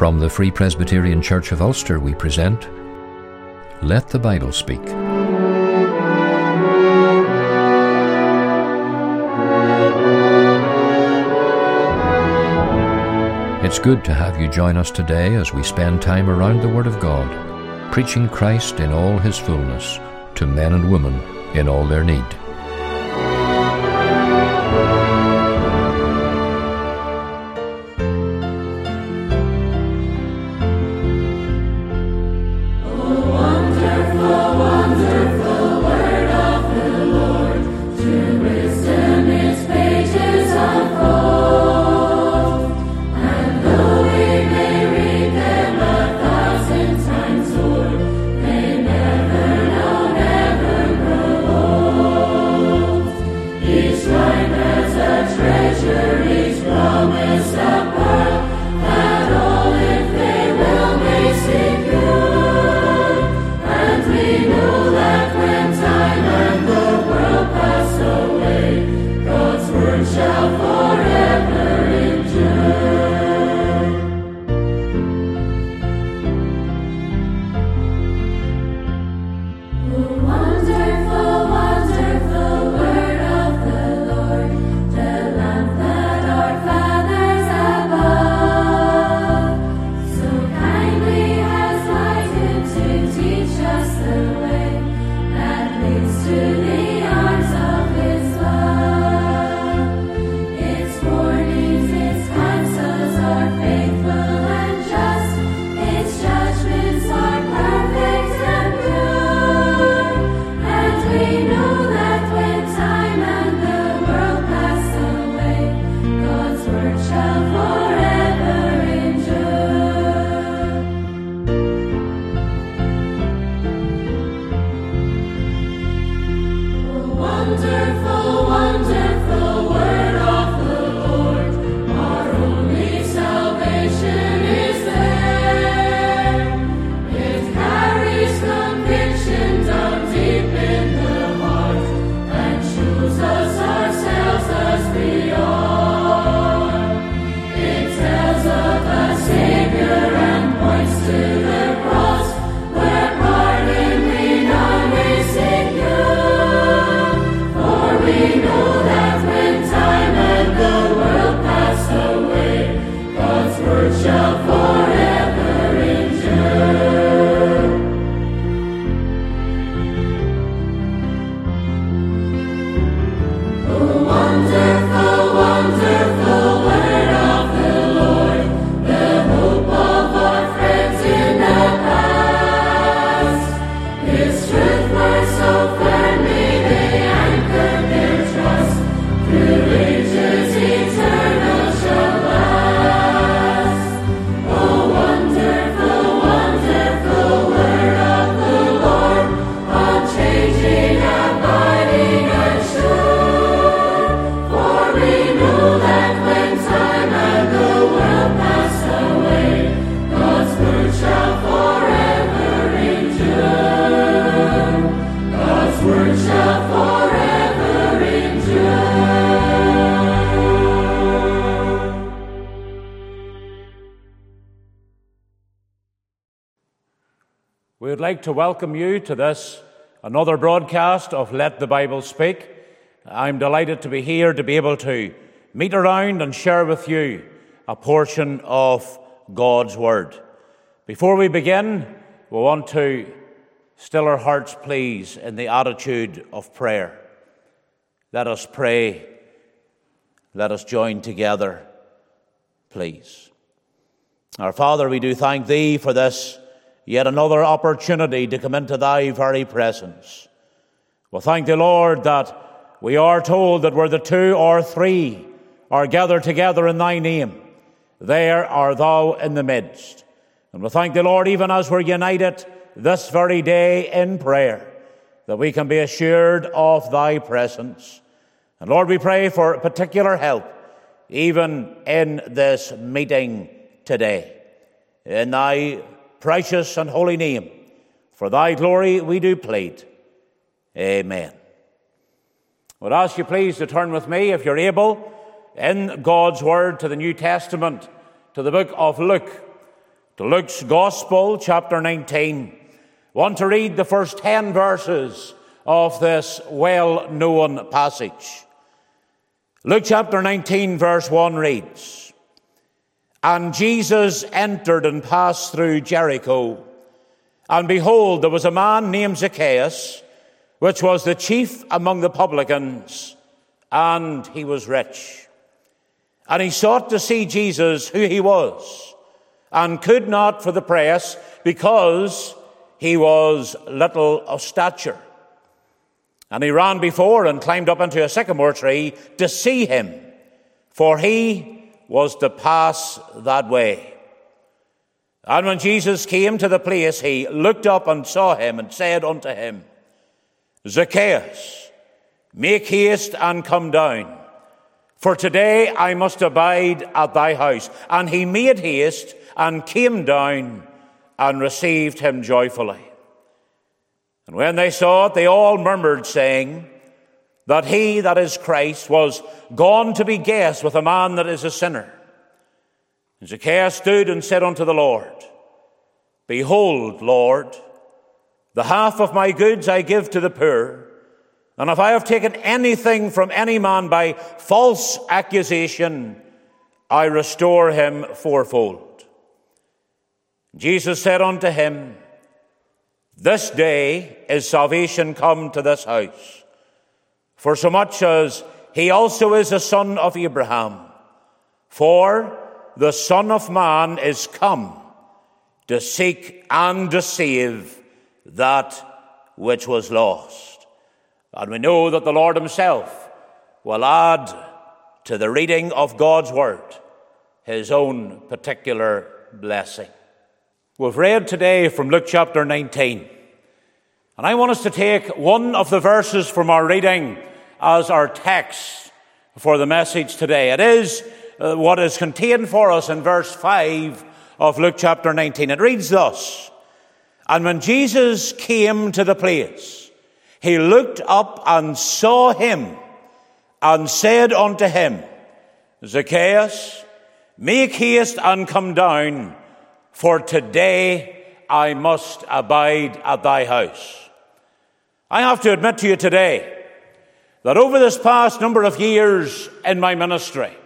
From the Free Presbyterian Church of Ulster, we present Let the Bible Speak. It's good to have you join us today as we spend time around the Word of God, preaching Christ in all His fullness to men and women in all their need. Like to welcome you to this, another broadcast of Let the Bible Speak. I'm delighted to be here to be able to meet around and share with you a portion of God's Word. Before we begin, we want to still our hearts, please, in the attitude of prayer. Let us pray. Let us join together, please. Our Father, we do thank Thee for this yet another opportunity to come into thy very presence. Well, thank the Lord that we are told that where the two or three are gathered together in thy name, there are thou in the midst. And we thank the Lord even as we're united this very day in prayer, that we can be assured of thy presence. And Lord, we pray for particular help even in this meeting today. In thy precious and holy name. For thy glory we do plead. Amen. I would ask you please to turn with me, if you're able, in God's Word to the New Testament, to the book of Luke. to Luke's Gospel, chapter 19. I want to read the first 10 verses of this well known passage. Luke chapter 19, verse 1 reads And Jesus entered and passed through Jericho. And behold, there was a man named Zacchaeus, which was the chief among the publicans, and he was rich. And he sought to see Jesus, who he was and could not for the press because he was little of stature. And he ran before and climbed up into a sycamore tree to see him, for he was to pass that way. And when Jesus came to the place, he looked up and saw him and said unto him, Zacchaeus, make haste and come down, for today I must abide at thy house. And he made haste and came down and received him joyfully. And when they saw it, they all murmured, saying, That he that is Christ was gone to be guest with a man that is a sinner. And Zacchaeus stood and said unto the Lord, Behold, Lord, the half of my goods I give to the poor, and if I have taken anything from any man by false accusation, I restore him fourfold. Jesus said unto him, This day is salvation come to this house, for so much as he also is a son of Abraham. For the Son of Man is come to seek and to save that which was lost. And we know that the Lord Himself will add to the reading of God's Word His own particular blessing. We've read today from Luke chapter 19. And I want us to take one of the verses from our reading as our text for the message today. It is uh, what is contained for us in verse 5 of Luke chapter 19. It reads thus And when Jesus came to the place, he looked up and saw him and said unto him, Zacchaeus, make haste and come down for today I must abide at thy house. I have to admit to you today that over this past number of years in my ministry,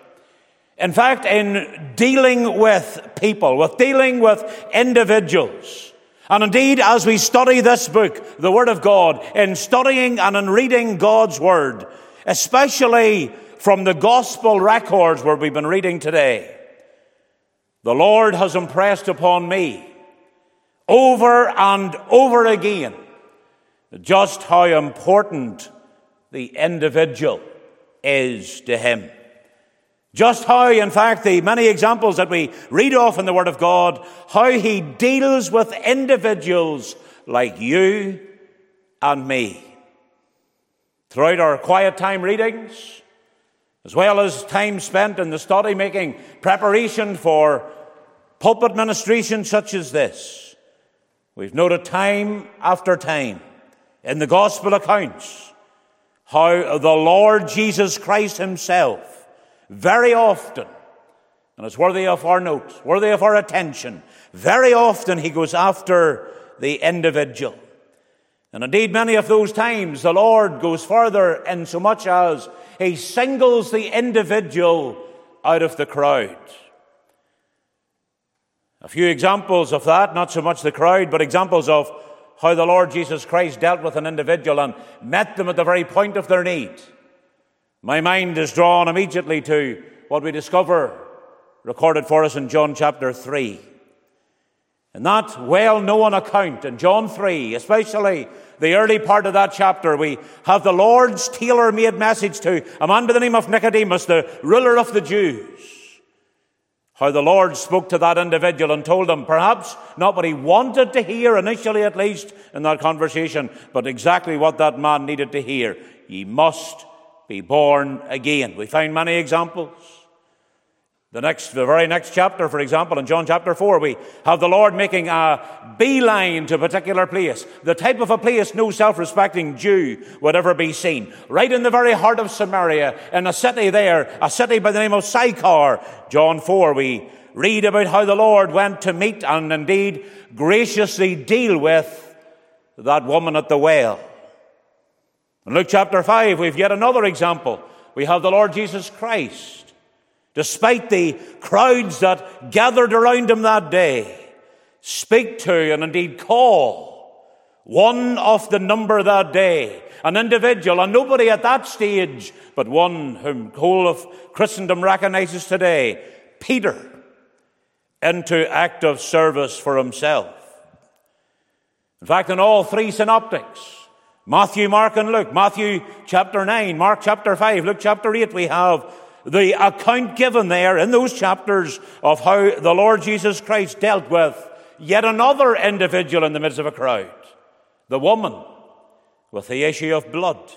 in fact, in dealing with people, with dealing with individuals, and indeed, as we study this book, the Word of God, in studying and in reading God's Word, especially from the Gospel records where we've been reading today, the Lord has impressed upon me over and over again just how important the individual is to Him. Just how, in fact, the many examples that we read off in the Word of God, how He deals with individuals like you and me. Throughout our quiet time readings, as well as time spent in the study making preparation for pulpit ministration such as this. We've noted time after time in the gospel accounts how the Lord Jesus Christ himself very often, and it's worthy of our note, worthy of our attention, very often he goes after the individual. And indeed, many of those times, the Lord goes further in so much as he singles the individual out of the crowd. A few examples of that, not so much the crowd, but examples of how the Lord Jesus Christ dealt with an individual and met them at the very point of their need. My mind is drawn immediately to what we discover recorded for us in John chapter 3. In that well known account in John 3, especially the early part of that chapter, we have the Lord's tailor made message to a man by the name of Nicodemus, the ruler of the Jews. How the Lord spoke to that individual and told him perhaps not what he wanted to hear, initially at least, in that conversation, but exactly what that man needed to hear. Ye must be born again. We find many examples. The next, the very next chapter, for example, in John chapter 4, we have the Lord making a beeline to a particular place. The type of a place no self-respecting Jew would ever be seen. Right in the very heart of Samaria, in a city there, a city by the name of Sychar. John 4, we read about how the Lord went to meet and indeed graciously deal with that woman at the well. In Luke chapter 5, we've yet another example. We have the Lord Jesus Christ. Despite the crowds that gathered around him that day, speak to and indeed call one of the number that day, an individual, and nobody at that stage, but one whom whole of Christendom recognizes today, Peter, into active service for himself. In fact, in all three synoptics, Matthew, Mark, and Luke, Matthew chapter 9, Mark chapter 5, Luke chapter 8, we have the account given there in those chapters of how the Lord Jesus Christ dealt with yet another individual in the midst of a crowd the woman with the issue of blood,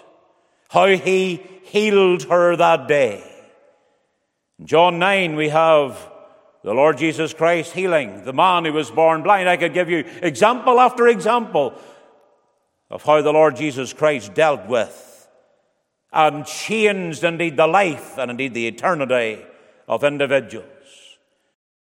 how he healed her that day. In John 9, we have the Lord Jesus Christ healing the man who was born blind. I could give you example after example of how the Lord Jesus Christ dealt with and changed indeed the life and indeed the eternity of individuals.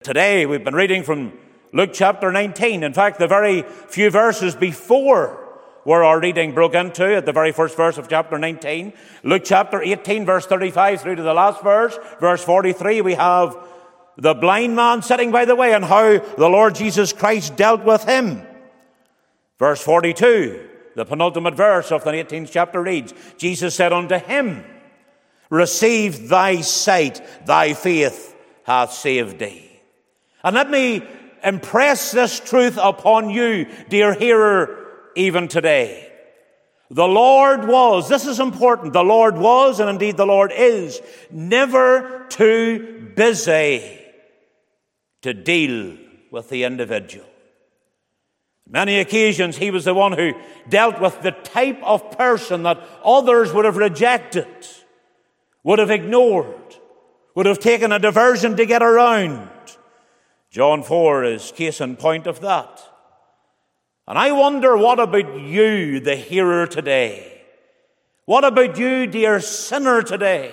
Today we've been reading from Luke chapter 19. In fact, the very few verses before where our reading broke into at the very first verse of chapter 19. Luke chapter 18, verse 35 through to the last verse, verse 43, we have the blind man sitting by the way and how the Lord Jesus Christ dealt with him. Verse 42, the penultimate verse of the 18th chapter reads, Jesus said unto him, Receive thy sight, thy faith hath saved thee. And let me impress this truth upon you, dear hearer, even today. The Lord was, this is important, the Lord was, and indeed the Lord is, never too busy to deal with the individual. Many occasions he was the one who dealt with the type of person that others would have rejected, would have ignored, would have taken a diversion to get around. John 4 is case in point of that. And I wonder what about you, the hearer today? What about you, dear sinner, today?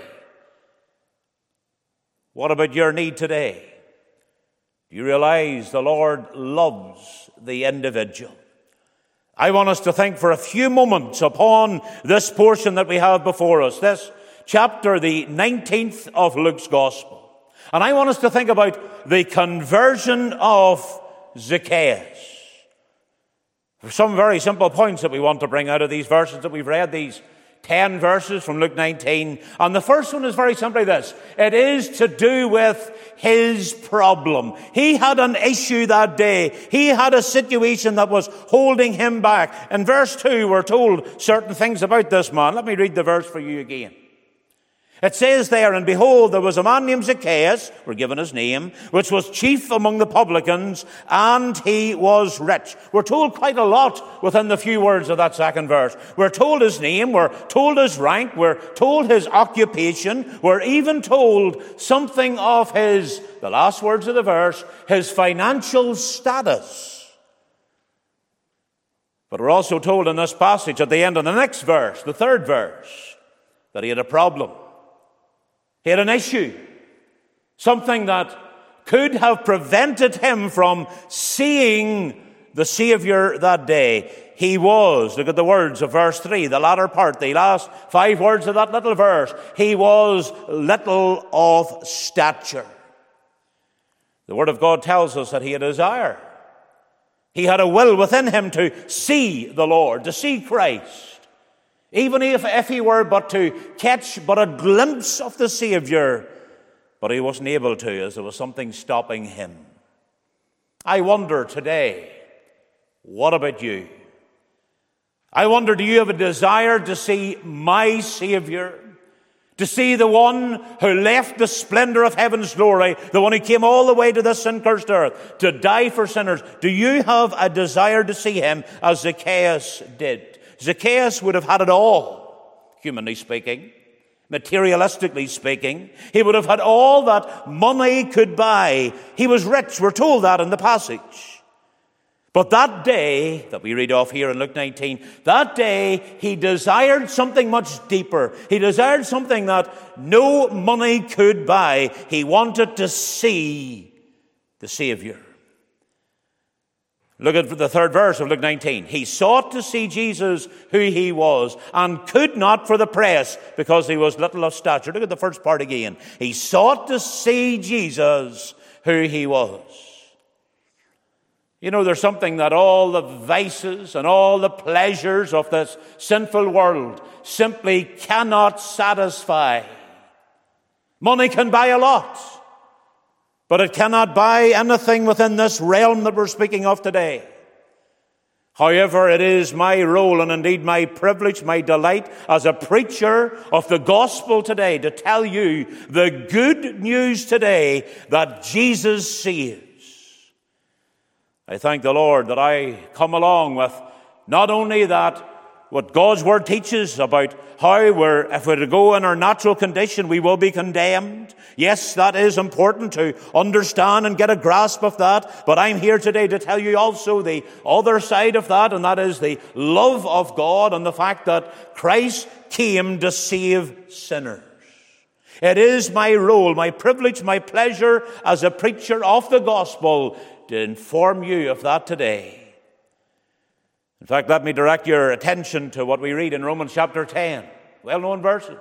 What about your need today? You realize the Lord loves the individual? I want us to think for a few moments upon this portion that we have before us, this chapter, the 19th of Luke's Gospel. And I want us to think about the conversion of Zacchaeus. Some very simple points that we want to bring out of these verses that we've read, these 10 verses from Luke 19. And the first one is very simply this. It is to do with his problem. He had an issue that day. He had a situation that was holding him back. In verse 2, we're told certain things about this man. Let me read the verse for you again. It says there, and behold, there was a man named Zacchaeus, we're given his name, which was chief among the publicans, and he was rich. We're told quite a lot within the few words of that second verse. We're told his name, we're told his rank, we're told his occupation, we're even told something of his, the last words of the verse, his financial status. But we're also told in this passage at the end of the next verse, the third verse, that he had a problem. He had an issue, something that could have prevented him from seeing the Savior that day. He was, look at the words of verse 3, the latter part, the last five words of that little verse. He was little of stature. The Word of God tells us that he had a desire. He had a will within him to see the Lord, to see Christ. Even if, if he were but to catch but a glimpse of the Savior, but he wasn't able to as there was something stopping him. I wonder today, what about you? I wonder, do you have a desire to see my Savior? To see the one who left the splendor of heaven's glory, the one who came all the way to this sin cursed earth to die for sinners. Do you have a desire to see him as Zacchaeus did? Zacchaeus would have had it all, humanly speaking, materialistically speaking. He would have had all that money could buy. He was rich, we're told that in the passage. But that day that we read off here in Luke 19, that day he desired something much deeper. He desired something that no money could buy. He wanted to see the Savior. Look at the third verse of Luke 19. He sought to see Jesus who he was and could not for the press because he was little of stature. Look at the first part again. He sought to see Jesus who he was. You know, there's something that all the vices and all the pleasures of this sinful world simply cannot satisfy. Money can buy a lot. But it cannot buy anything within this realm that we're speaking of today. However, it is my role and indeed my privilege, my delight as a preacher of the gospel today to tell you the good news today that Jesus saves. I thank the Lord that I come along with not only that what God's Word teaches about how we're, if we're to go in our natural condition, we will be condemned. Yes, that is important to understand and get a grasp of that. But I'm here today to tell you also the other side of that, and that is the love of God and the fact that Christ came to save sinners. It is my role, my privilege, my pleasure as a preacher of the gospel to inform you of that today. In fact, let me direct your attention to what we read in Romans chapter 10, well known verses.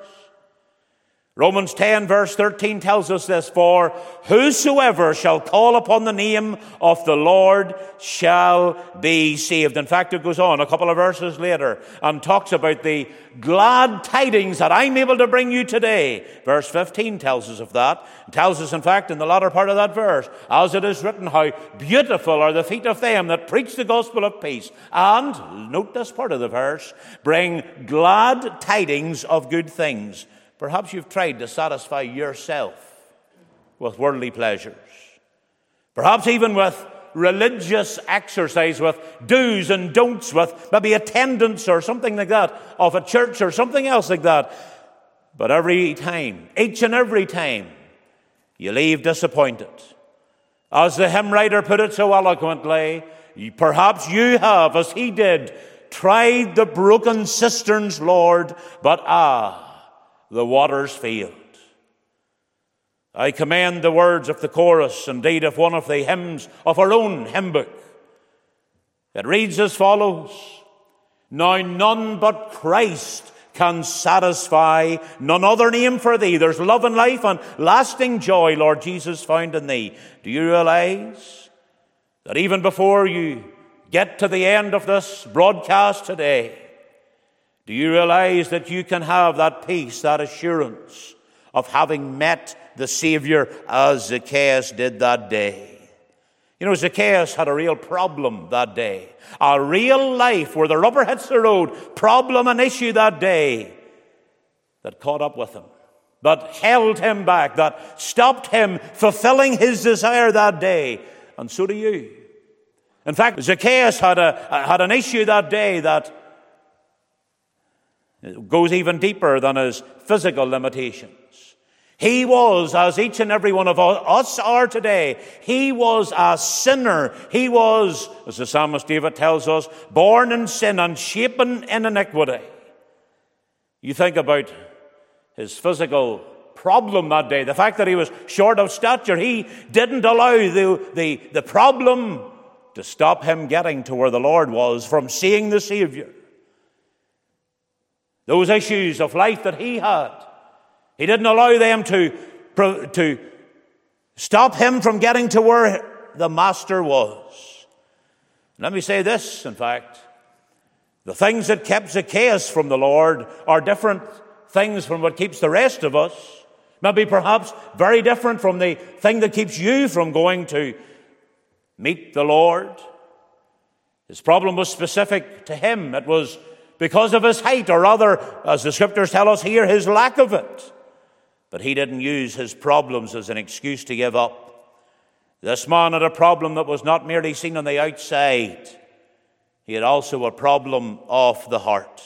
Romans 10 verse 13 tells us this, for whosoever shall call upon the name of the Lord shall be saved. In fact, it goes on a couple of verses later and talks about the glad tidings that I'm able to bring you today. Verse 15 tells us of that. It tells us, in fact, in the latter part of that verse, as it is written, how beautiful are the feet of them that preach the gospel of peace. And, note this part of the verse, bring glad tidings of good things. Perhaps you've tried to satisfy yourself with worldly pleasures. Perhaps even with religious exercise, with do's and don'ts, with maybe attendance or something like that of a church or something else like that. But every time, each and every time, you leave disappointed. As the hymn writer put it so eloquently, perhaps you have, as he did, tried the broken cisterns, Lord, but ah, the waters failed. I commend the words of the chorus, indeed of one of the hymns of our own hymn book. It reads as follows Now none but Christ can satisfy, none other name for thee. There's love and life and lasting joy, Lord Jesus, found in thee. Do you realize that even before you get to the end of this broadcast today, do you realize that you can have that peace, that assurance of having met the Savior as Zacchaeus did that day? You know, Zacchaeus had a real problem that day. A real life where the rubber hits the road, problem and issue that day that caught up with him, that held him back, that stopped him fulfilling his desire that day. And so do you. In fact, Zacchaeus had, a, had an issue that day that it goes even deeper than his physical limitations. He was, as each and every one of us are today, he was a sinner. He was, as the psalmist David tells us, born in sin and shapen in iniquity. You think about his physical problem that day, the fact that he was short of stature, he didn't allow the, the, the problem to stop him getting to where the Lord was from seeing the Savior. Those issues of life that he had, he didn't allow them to, to stop him from getting to where the Master was. Let me say this, in fact. The things that kept Zacchaeus from the Lord are different things from what keeps the rest of us. Maybe perhaps very different from the thing that keeps you from going to meet the Lord. His problem was specific to him. It was because of his height, or rather, as the scriptures tell us here, his lack of it. But he didn't use his problems as an excuse to give up. This man had a problem that was not merely seen on the outside, he had also a problem of the heart.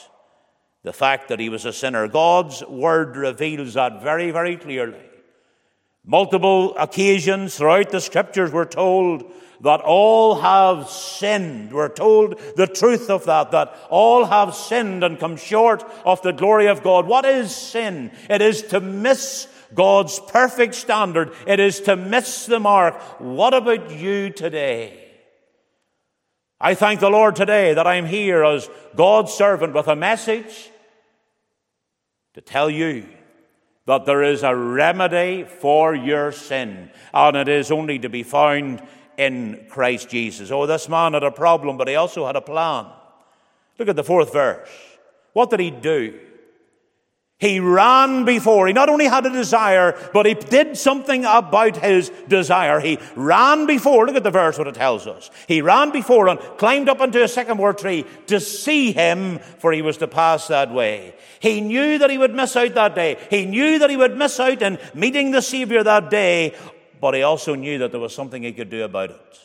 The fact that he was a sinner. God's word reveals that very, very clearly. Multiple occasions throughout the scriptures we're told that all have sinned. We're told the truth of that, that all have sinned and come short of the glory of God. What is sin? It is to miss God's perfect standard. It is to miss the mark. What about you today? I thank the Lord today that I'm here as God's servant with a message to tell you that there is a remedy for your sin, and it is only to be found in Christ Jesus. Oh, this man had a problem, but he also had a plan. Look at the fourth verse. What did he do? He ran before. He not only had a desire, but he did something about his desire. He ran before. Look at the verse, what it tells us. He ran before and climbed up into a sycamore tree to see him, for he was to pass that way. He knew that he would miss out that day. He knew that he would miss out in meeting the Savior that day, but he also knew that there was something he could do about it.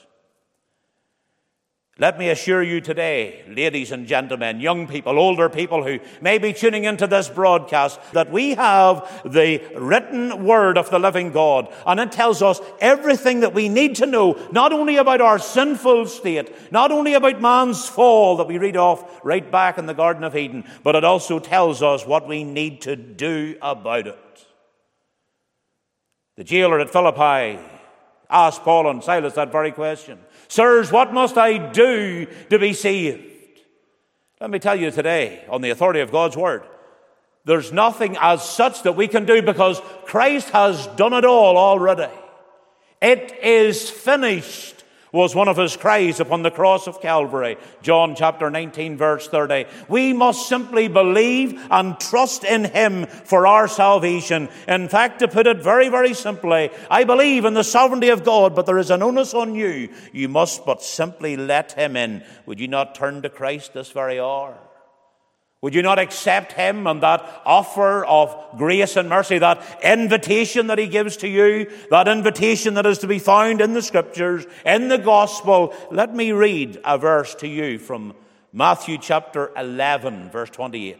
Let me assure you today, ladies and gentlemen, young people, older people who may be tuning into this broadcast, that we have the written word of the living God. And it tells us everything that we need to know, not only about our sinful state, not only about man's fall that we read off right back in the Garden of Eden, but it also tells us what we need to do about it. The jailer at Philippi asked Paul and Silas that very question. Sirs, what must I do to be saved? Let me tell you today, on the authority of God's word, there's nothing as such that we can do because Christ has done it all already. It is finished was one of his cries upon the cross of Calvary. John chapter 19 verse 30. We must simply believe and trust in him for our salvation. In fact, to put it very, very simply, I believe in the sovereignty of God, but there is an onus on you. You must but simply let him in. Would you not turn to Christ this very hour? Would you not accept him and that offer of grace and mercy, that invitation that he gives to you, that invitation that is to be found in the scriptures, in the gospel? Let me read a verse to you from Matthew chapter 11, verse 28.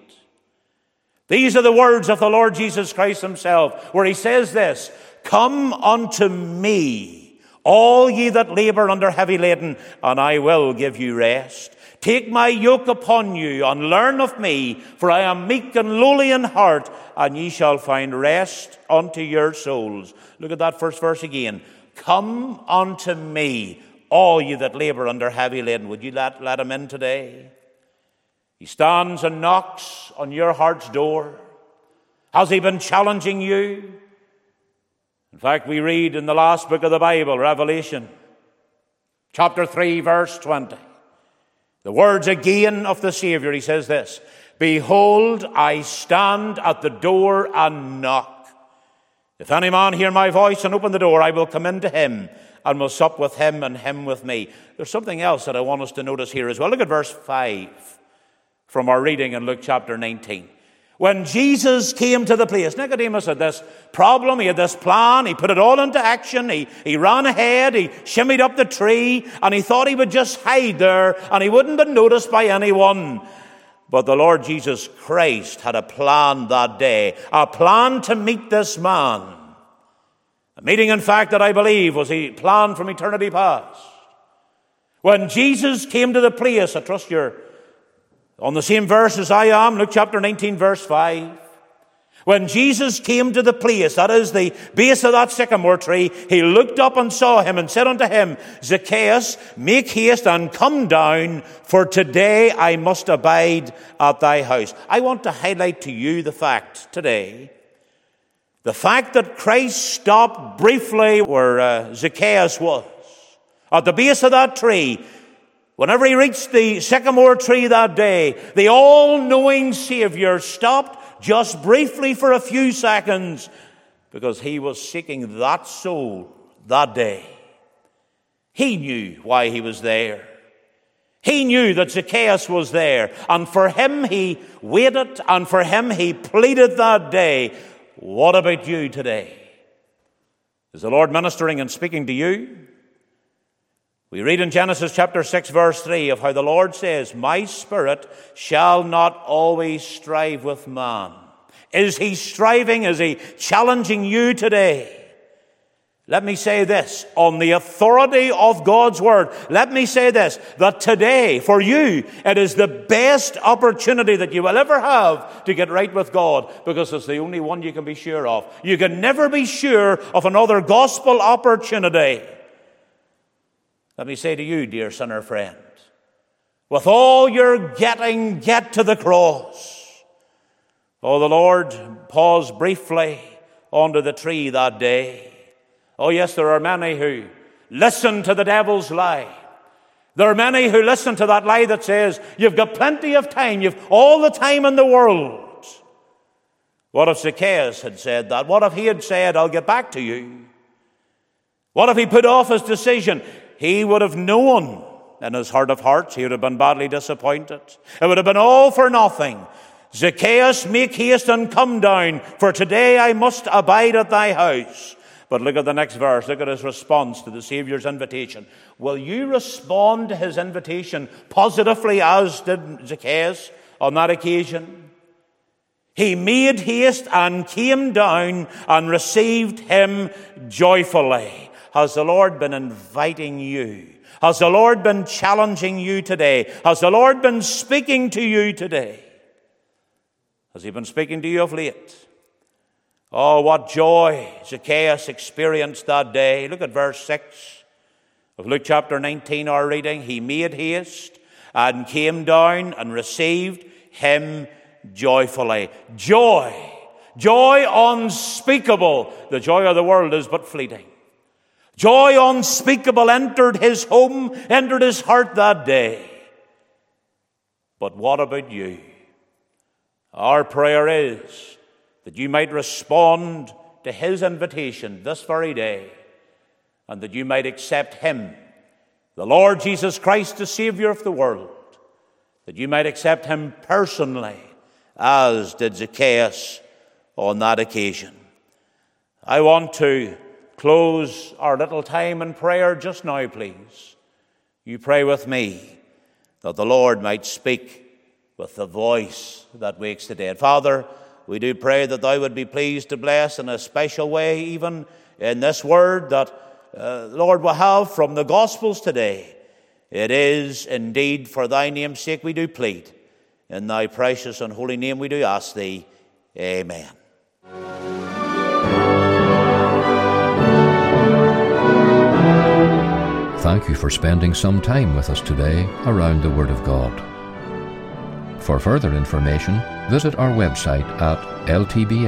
These are the words of the Lord Jesus Christ himself, where he says this, Come unto me, all ye that labor under heavy laden, and I will give you rest. Take my yoke upon you and learn of me, for I am meek and lowly in heart, and ye shall find rest unto your souls. Look at that first verse again. Come unto me, all you that labor under heavy laden. Would you let, let him in today? He stands and knocks on your heart's door. Has he been challenging you? In fact, we read in the last book of the Bible, Revelation, chapter 3, verse 20. The words again of the Savior, he says this Behold, I stand at the door and knock. If any man hear my voice and open the door, I will come in to him and will sup with him and him with me. There's something else that I want us to notice here as well. Look at verse 5 from our reading in Luke chapter 19. When Jesus came to the place, Nicodemus had this problem, he had this plan, he put it all into action, he, he ran ahead, he shimmied up the tree, and he thought he would just hide there and he wouldn't be noticed by anyone. But the Lord Jesus Christ had a plan that day, a plan to meet this man. A meeting, in fact, that I believe was a plan from eternity past. When Jesus came to the place, I trust you're on the same verse as I am, Luke chapter 19, verse 5. When Jesus came to the place, that is the base of that sycamore tree, he looked up and saw him and said unto him, Zacchaeus, make haste and come down, for today I must abide at thy house. I want to highlight to you the fact today, the fact that Christ stopped briefly where uh, Zacchaeus was, at the base of that tree, Whenever he reached the sycamore tree that day, the all-knowing Savior stopped just briefly for a few seconds because he was seeking that soul that day. He knew why he was there. He knew that Zacchaeus was there, and for him he waited, and for him he pleaded that day. What about you today? Is the Lord ministering and speaking to you? We read in Genesis chapter 6 verse 3 of how the Lord says, My spirit shall not always strive with man. Is he striving? Is he challenging you today? Let me say this on the authority of God's word. Let me say this that today, for you, it is the best opportunity that you will ever have to get right with God because it's the only one you can be sure of. You can never be sure of another gospel opportunity. Let me say to you, dear sinner friend, with all your getting, get to the cross. Oh, the Lord paused briefly under the tree that day. Oh, yes, there are many who listen to the devil's lie. There are many who listen to that lie that says, You've got plenty of time, you've all the time in the world. What if Zacchaeus had said that? What if he had said, I'll get back to you? What if he put off his decision? He would have known in his heart of hearts, he would have been badly disappointed. It would have been all for nothing. Zacchaeus, make haste and come down, for today I must abide at thy house. But look at the next verse. Look at his response to the Saviour's invitation. Will you respond to his invitation positively as did Zacchaeus on that occasion? He made haste and came down and received him joyfully. Has the Lord been inviting you? Has the Lord been challenging you today? Has the Lord been speaking to you today? Has he been speaking to you of late? Oh, what joy Zacchaeus experienced that day. Look at verse 6 of Luke chapter 19, our reading. He made haste and came down and received him joyfully. Joy, joy unspeakable. The joy of the world is but fleeting. Joy unspeakable entered his home, entered his heart that day. But what about you? Our prayer is that you might respond to his invitation this very day, and that you might accept him, the Lord Jesus Christ, the Savior of the world, that you might accept him personally, as did Zacchaeus on that occasion. I want to close our little time in prayer just now, please. You pray with me that the Lord might speak with the voice that wakes the dead. Father, we do pray that Thou would be pleased to bless in a special way, even in this word that, uh, Lord, will have from the Gospels today. It is indeed for Thy name's sake we do plead. In Thy precious and holy name we do ask Thee. Amen. Thank you for spending some time with us today around the Word of God. For further information, visit our website at ltbs.tv.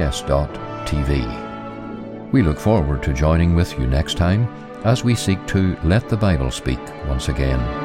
We look forward to joining with you next time as we seek to let the Bible speak once again.